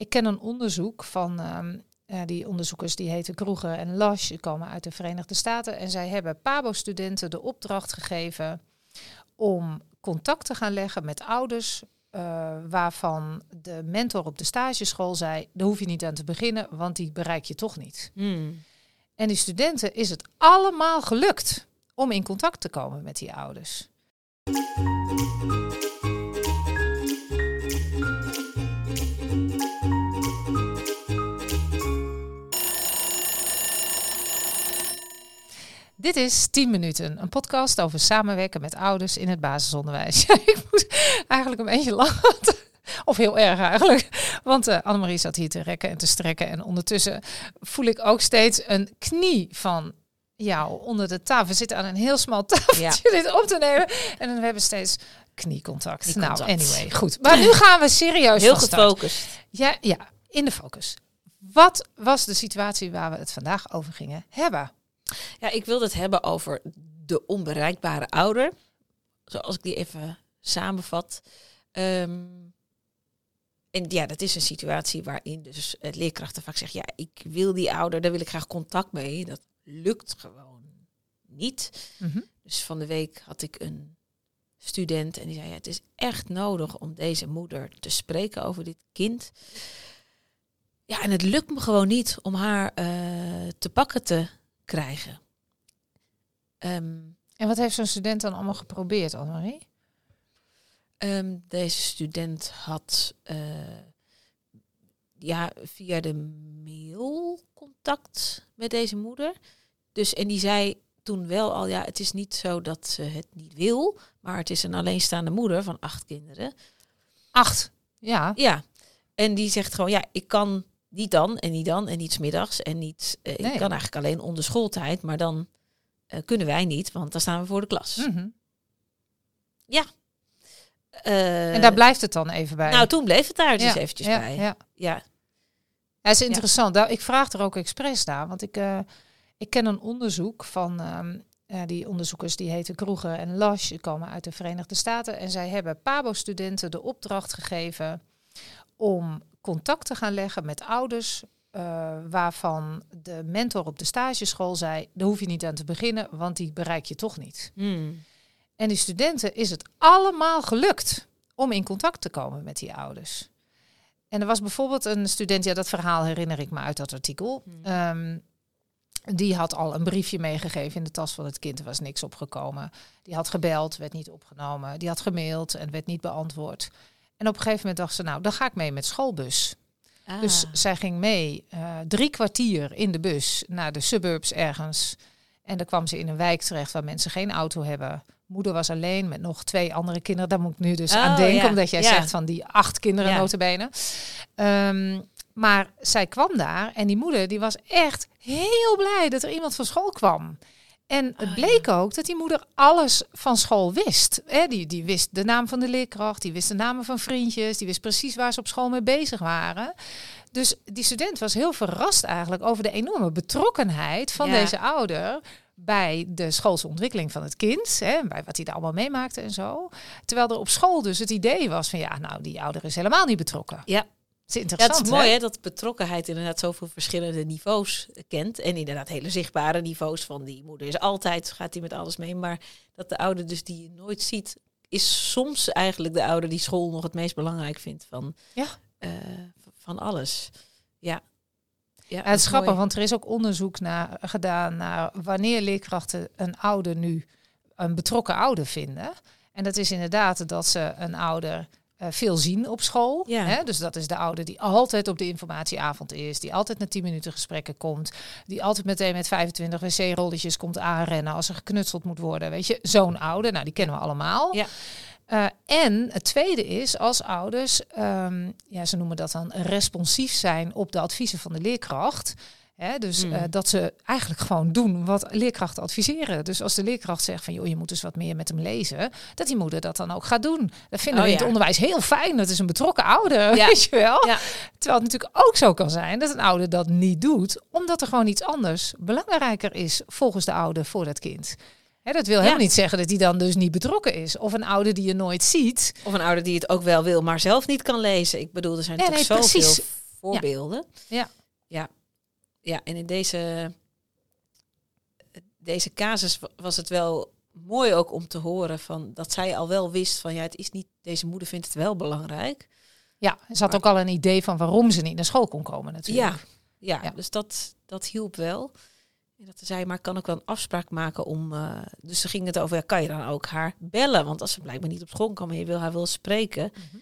ik ken een onderzoek van ehm, eh, die onderzoekers die heten Kroeger en Lash, die komen uit de Verenigde Staten. En zij hebben PABO-studenten de opdracht gegeven om contact te gaan leggen met ouders. eh, waarvan de mentor op de stageschool zei: daar hoef je niet aan te beginnen, want die bereik je toch niet. Hmm. En die studenten is het allemaal gelukt om in contact te komen met die ouders. Dit is 10 minuten, een podcast over samenwerken met ouders in het basisonderwijs. Ja, ik moet eigenlijk een beetje lachen. Of heel erg eigenlijk. Want eh Annemarie zat hier te rekken en te strekken. En ondertussen voel ik ook steeds een knie van jou onder de tafel. We zitten aan een heel smal tafeltje dit op te nemen. En we hebben steeds kniecontact. Kniecontact. Nou, anyway, goed. Maar nu gaan we serieus Heel gefocust. Ja, ja, in de focus. Wat was de situatie waar we het vandaag over gingen hebben? Ja, ik wilde het hebben over de onbereikbare ouder. Zoals ik die even samenvat. Ehm, en ja, dat is een situatie waarin dus eh, leerkrachten vaak zeggen... ja, ik wil die ouder, daar wil ik graag contact mee. Dat lukt gewoon niet. Dus van de week had ik een student en die zei: ja, Het is echt nodig om deze moeder te spreken over dit kind. Ja, en het lukt me gewoon niet om haar eh, te pakken te krijgen. Ehm, En wat heeft zo'n student dan allemaal geprobeerd, Annemarie? ehm, deze student had eh, ja, via de mail contact met deze moeder. Dus, en die zei toen wel al, ja, het is niet zo dat ze het niet wil, maar het is een alleenstaande moeder van acht kinderen. Acht. Ja. Ja, en die zegt gewoon, ja, ik kan niet dan en niet dan en niet 's middags en niet, eh, Nee. ik kan eigenlijk alleen onder schooltijd, maar dan eh, kunnen wij niet, want dan staan we voor de klas. Mhm. Eh, En daar blijft het dan even bij. nou, toen bleef het daar dus Ja, eventjes ja, bij. Ja. Ja. Ja, is interessant. Daar- Ik vraag er ook expres naar, want ik, ik ken een onderzoek van ehm, eh, die onderzoekers die heten Kroeger en Lash, die komen uit de Verenigde Staten. En zij hebben PABO-studenten de opdracht gegeven om contact te gaan leggen met ouders. eh, waarvan de mentor op de stageschool zei: daar hoef je niet aan te beginnen, want die bereik je toch niet. Hmm. En die studenten is het allemaal gelukt om in contact te komen met die ouders. En er was bijvoorbeeld een student, ja, dat verhaal herinner ik me uit dat artikel. Hmm. Ehm, die had al een briefje meegegeven in de tas van het kind, er was niks opgekomen. Die had gebeld, werd niet opgenomen. Die had gemaild en werd niet beantwoord. En op een gegeven moment dacht ze, nou, dan ga ik mee met schoolbus. Ah. Dus zij ging mee eh, drie kwartier in de bus naar de suburbs ergens. En dan kwam ze in een wijk terecht waar mensen geen auto hebben. Moeder was alleen met nog twee andere kinderen. Daar moet ik nu dus Oh, aan denken, ja. omdat jij Ja. zegt van die acht kinderen Ja. notabene. Ehm, maar zij kwam daar en die moeder die was echt heel blij dat er iemand van school kwam. En het Ah, bleek ook dat die moeder alles van school wist. Die, die wist de naam van de leerkracht, die wist de namen van vriendjes, die wist precies waar ze op school mee bezig waren. Dus die student was heel verrast eigenlijk over de enorme betrokkenheid van Ja. deze ouder bij de schoolse ontwikkeling van het kind, hè, bij wat hij daar allemaal meemaakte en zo. Terwijl er op school dus het idee was van ja, nou die ouder is helemaal niet betrokken. Ja. Het is Ja, interessant. het is mooi hè, dat betrokkenheid inderdaad zoveel verschillende niveaus kent. En inderdaad hele zichtbare niveaus van die moeder is altijd, gaat hij met alles mee. Maar dat de ouder dus die je nooit ziet, is soms eigenlijk de ouder die school nog het meest belangrijk vindt van, Ja. eh, van alles. Ja. Ja, Ja, het is grappig, want er is ook onderzoek naar, gedaan naar wanneer leerkrachten een ouder nu een betrokken ouder vinden. En dat is inderdaad dat ze een ouder eh, veel zien op school. Ja. Hè? Dus dat is de ouder die altijd op de informatieavond is, die altijd naar 10 minuten gesprekken komt, die altijd meteen met 25 wc-rolletjes komt aanrennen als er geknutseld moet worden. Weet je, zo'n ouder, nou die kennen we allemaal. Ja. Eh, en het tweede is als ouders, ehm, ja, ze noemen dat dan responsief zijn op de adviezen van de leerkracht. Dus Mm. eh, dat ze eigenlijk gewoon doen wat leerkrachten adviseren. Dus als de leerkracht zegt van joh, je moet dus wat meer met hem lezen, dat die moeder dat dan ook gaat doen. Dat vinden Oh, we in ja. het onderwijs heel fijn. Dat is een betrokken ouder, Ja. weet je wel. Ja. Terwijl het natuurlijk ook zo kan zijn dat een ouder dat niet doet, omdat er gewoon iets anders belangrijker is volgens de ouder voor dat kind. Dat wil helemaal niet zeggen dat hij dan dus niet betrokken is. Of een ouder die je nooit ziet. Of een ouder die het ook wel wil, maar zelf niet kan lezen. Ik bedoel, er zijn Ja, toch nee, zoveel precies. voorbeelden. Ja. Ja. Ja, en in deze, deze casus was het wel mooi ook om te horen van dat zij al wel wist van ja, het is niet, deze moeder vindt het wel belangrijk. Ja, ze had ook al een idee van waarom ze niet naar school kon komen natuurlijk. Ja, ja, dus dat, dat hielp wel. En dat ze zei, maar kan ik wel een afspraak maken om... Uh, dus ze ging het over, ja, kan je dan ook haar bellen? Want als ze blijkbaar niet op school kan, maar je wil haar wel spreken... Mhm.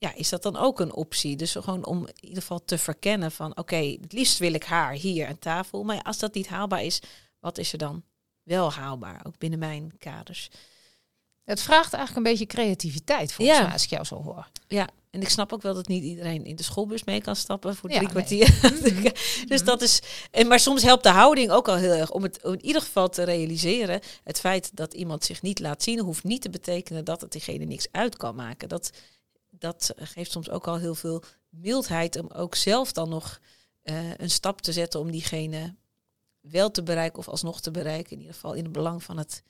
Ja, is dat dan ook een optie? Dus gewoon om in ieder geval te verkennen van... Oké, het liefst wil ik haar hier aan tafel. Maar als dat niet haalbaar is, wat is er dan wel haalbaar? Ook binnen mijn kaders. Het vraagt eigenlijk een beetje creativiteit, volgens ja. mij, als ik jou zo hoor. Ja, en ik snap ook wel dat niet iedereen in de schoolbus mee kan stappen voor drie kwartier. Mhm. dus dat is. En, maar soms helpt de houding ook al heel erg om het om in ieder geval te realiseren. Het feit dat iemand zich niet laat zien, hoeft niet te betekenen dat het diegene niks uit kan maken. Dat, dat geeft soms ook al heel veel mildheid om ook zelf dan nog uh, een stap te zetten om diegene wel te bereiken of alsnog te bereiken. In ieder geval in het belang van het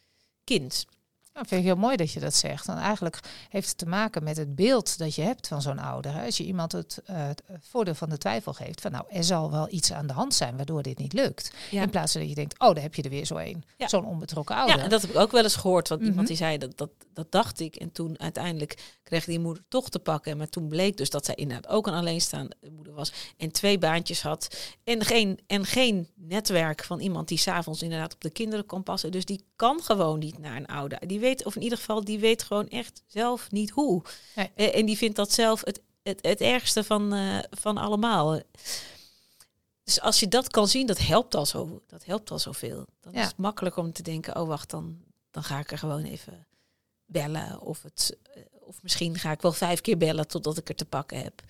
kind. Nou, vind ik heel mooi dat je dat zegt. Want eigenlijk heeft het te maken met het beeld dat je hebt van zo'n ouder. Als je iemand het, uh, het, voordeel van de twijfel geeft van nou, er zal wel iets aan de hand zijn waardoor dit niet lukt. In plaats van dat je denkt, oh, daar heb je er weer zo een. Zo'n onbetrokken ouder. Ja, en dat heb ik ook wel eens gehoord. Want iemand mhm. die zei dat, dat, dat dacht ik. En toen uiteindelijk kreeg die moeder toch te pakken. Maar toen bleek dus dat zij inderdaad ook een alleenstaande moeder was. En twee baantjes had. En geen, en geen netwerk van iemand die s'avonds inderdaad op de kinderen kon passen. Dus die kan gewoon niet naar een ouder. Die weet, of in ieder geval, die weet gewoon echt zelf niet hoe. Eh, en die vindt dat zelf het, het, het ergste van, uh, van allemaal. Dus als je dat kan zien, dat helpt al zo. Dat helpt al zoveel. Dan is het makkelijk om te denken, oh wacht, dan, dan ga ik er gewoon even bellen. Of, het, eh, of misschien ga ik wel vijf keer bellen totdat ik er te pakken heb.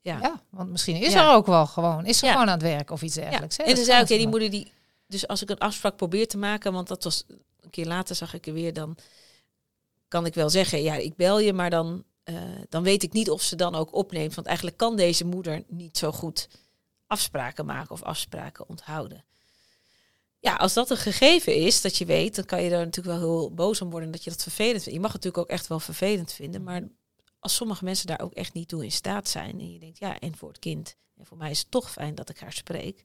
Ja, ja want misschien is er ook wel gewoon, is er gewoon aan het werk of iets dergelijks. En dan zei ik, ja, die moeder die, dus als ik een afspraak probeer te maken, want dat was keer later zag ik er weer, dan kan ik wel zeggen, ja, ik bel je, maar dan, uh, dan weet ik niet of ze dan ook opneemt. Want eigenlijk kan deze moeder niet zo goed afspraken maken of afspraken onthouden. Ja, als dat een gegeven is, dat je weet, dan kan je daar natuurlijk wel heel boos om worden dat je dat vervelend vindt. Je mag het natuurlijk ook echt wel vervelend vinden, maar als sommige mensen daar ook echt niet toe in staat zijn en je denkt, ja, en voor het kind, en voor mij is het toch fijn dat ik haar spreek,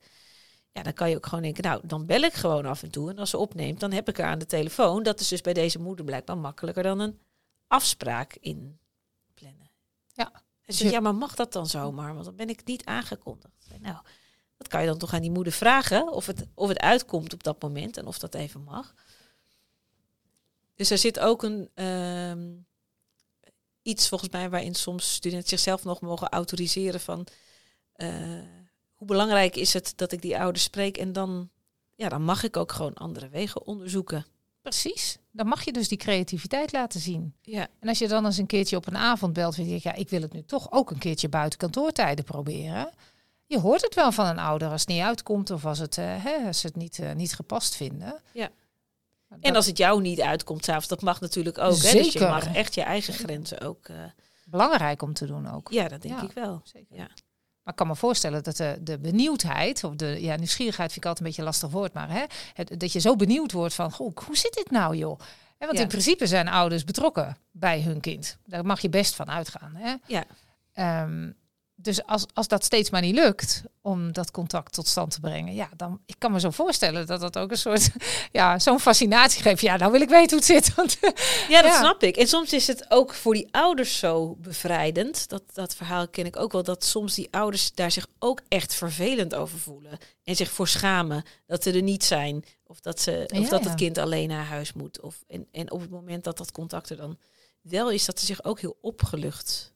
ja, dan kan je ook gewoon denken, nou, dan bel ik gewoon af en toe. En als ze opneemt, dan heb ik haar aan de telefoon. Dat is dus bij deze moeder blijkbaar makkelijker dan een afspraak inplannen. Ja. En ze ja, maar mag dat dan zomaar? Want dan ben ik niet aangekondigd. Nou, dat kan je dan toch aan die moeder vragen of het, of het uitkomt op dat moment en of dat even mag. Dus er zit ook een ehm, iets volgens mij waarin soms studenten zichzelf nog mogen autoriseren van uh, hoe belangrijk is het dat ik die ouders spreek en dan, ja, dan mag ik ook gewoon andere wegen onderzoeken. Precies. Dan mag je dus die creativiteit laten zien. Ja. En als je dan eens een keertje op een avond belt, vind je, ja, ik wil het nu toch ook een keertje buiten kantoortijden proberen. Je hoort het wel van een ouder als het niet uitkomt of als, het, uh, hè, als ze het niet, uh, niet gepast vinden. Ja. En als het jou niet uitkomt s'avonds, dat mag natuurlijk ook. Zeker. Hè? Dus je mag echt je eigen grenzen ook. Uh... Belangrijk om te doen ook. Ja, dat denk ik wel. Zeker. Ja. Maar ik kan me voorstellen dat de, de benieuwdheid, of de ja, nieuwsgierigheid vind ik altijd een beetje een lastig woord, maar hè, het, dat je zo benieuwd wordt van, goh, hoe zit dit nou joh? want in principe zijn ouders betrokken bij hun kind. Daar mag je best van uitgaan. Hè? Ja. Um, dus als, als dat steeds maar niet lukt om dat contact tot stand te brengen, ja, dan ik kan me zo voorstellen dat dat ook een soort, ja, zo'n fascinatie geeft. Ja, nou wil ik weten hoe het zit. Want, ja, dat snap ik. En soms is het ook voor die ouders zo bevrijdend. Dat, dat verhaal ken ik ook wel, dat soms die ouders daar zich ook echt vervelend over voelen. En zich voor schamen dat ze er niet zijn. Of dat, ze, of dat het kind alleen naar huis moet. Of, en, en op het moment dat dat contact er dan wel is, dat ze zich ook heel opgelucht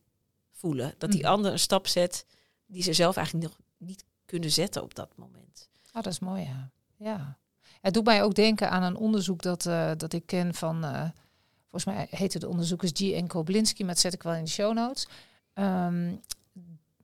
voelen. Dat die mm. ander een stap zet die ze zelf eigenlijk nog niet kunnen zetten op dat moment. Oh, dat is mooi, ja. ja. Het doet mij ook denken aan een onderzoek dat, uh, dat ik ken van, uh, volgens mij heette de onderzoekers G. en Koblinski, maar dat zet ik wel in de show notes. Um,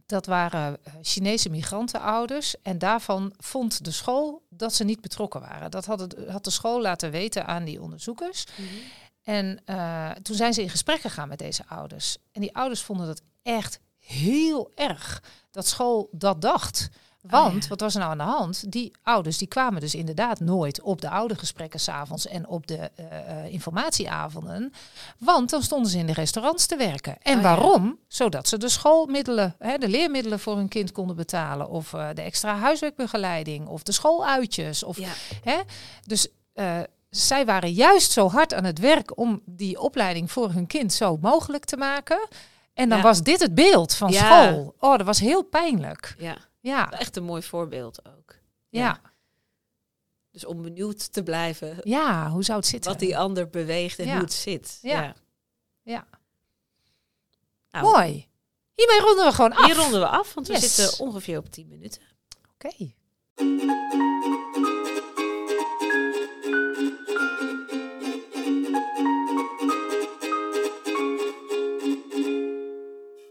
dat waren eh, Chinese migrantenouders en daarvan vond de school dat ze niet betrokken waren. Dat had, het, had de school laten weten aan die onderzoekers. Mm -hmm. En uh, toen zijn ze in gesprek gegaan met deze ouders. En die ouders vonden dat echt heel erg dat school dat dacht. Want wat was er nou aan de hand? Die ouders die kwamen dus inderdaad nooit op de oudergesprekken s'avonds en op de uh, informatieavonden. Want dan stonden ze in de restaurants te werken. En oh waarom? Zodat ze de schoolmiddelen, hè, de leermiddelen voor hun kind konden betalen. Of uh, de extra huiswerkbegeleiding. Of de schooluitjes. Of, ja. hè? Dus uh, zij waren juist zo hard aan het werk om die opleiding voor hun kind zo mogelijk te maken. En dan ja. was dit het beeld van Ja. school. Oh, dat was heel pijnlijk. Ja, Ja, echt een mooi voorbeeld ook. ja, Dus om benieuwd te blijven ja. Hoe zou het zitten? wat die ander beweegt en hoe het zit. Ja. Ja. Nou, Mooi. Hiermee ronden we gewoon af. Hier ronden we af, want we zitten ongeveer op 10 minuten. Oké.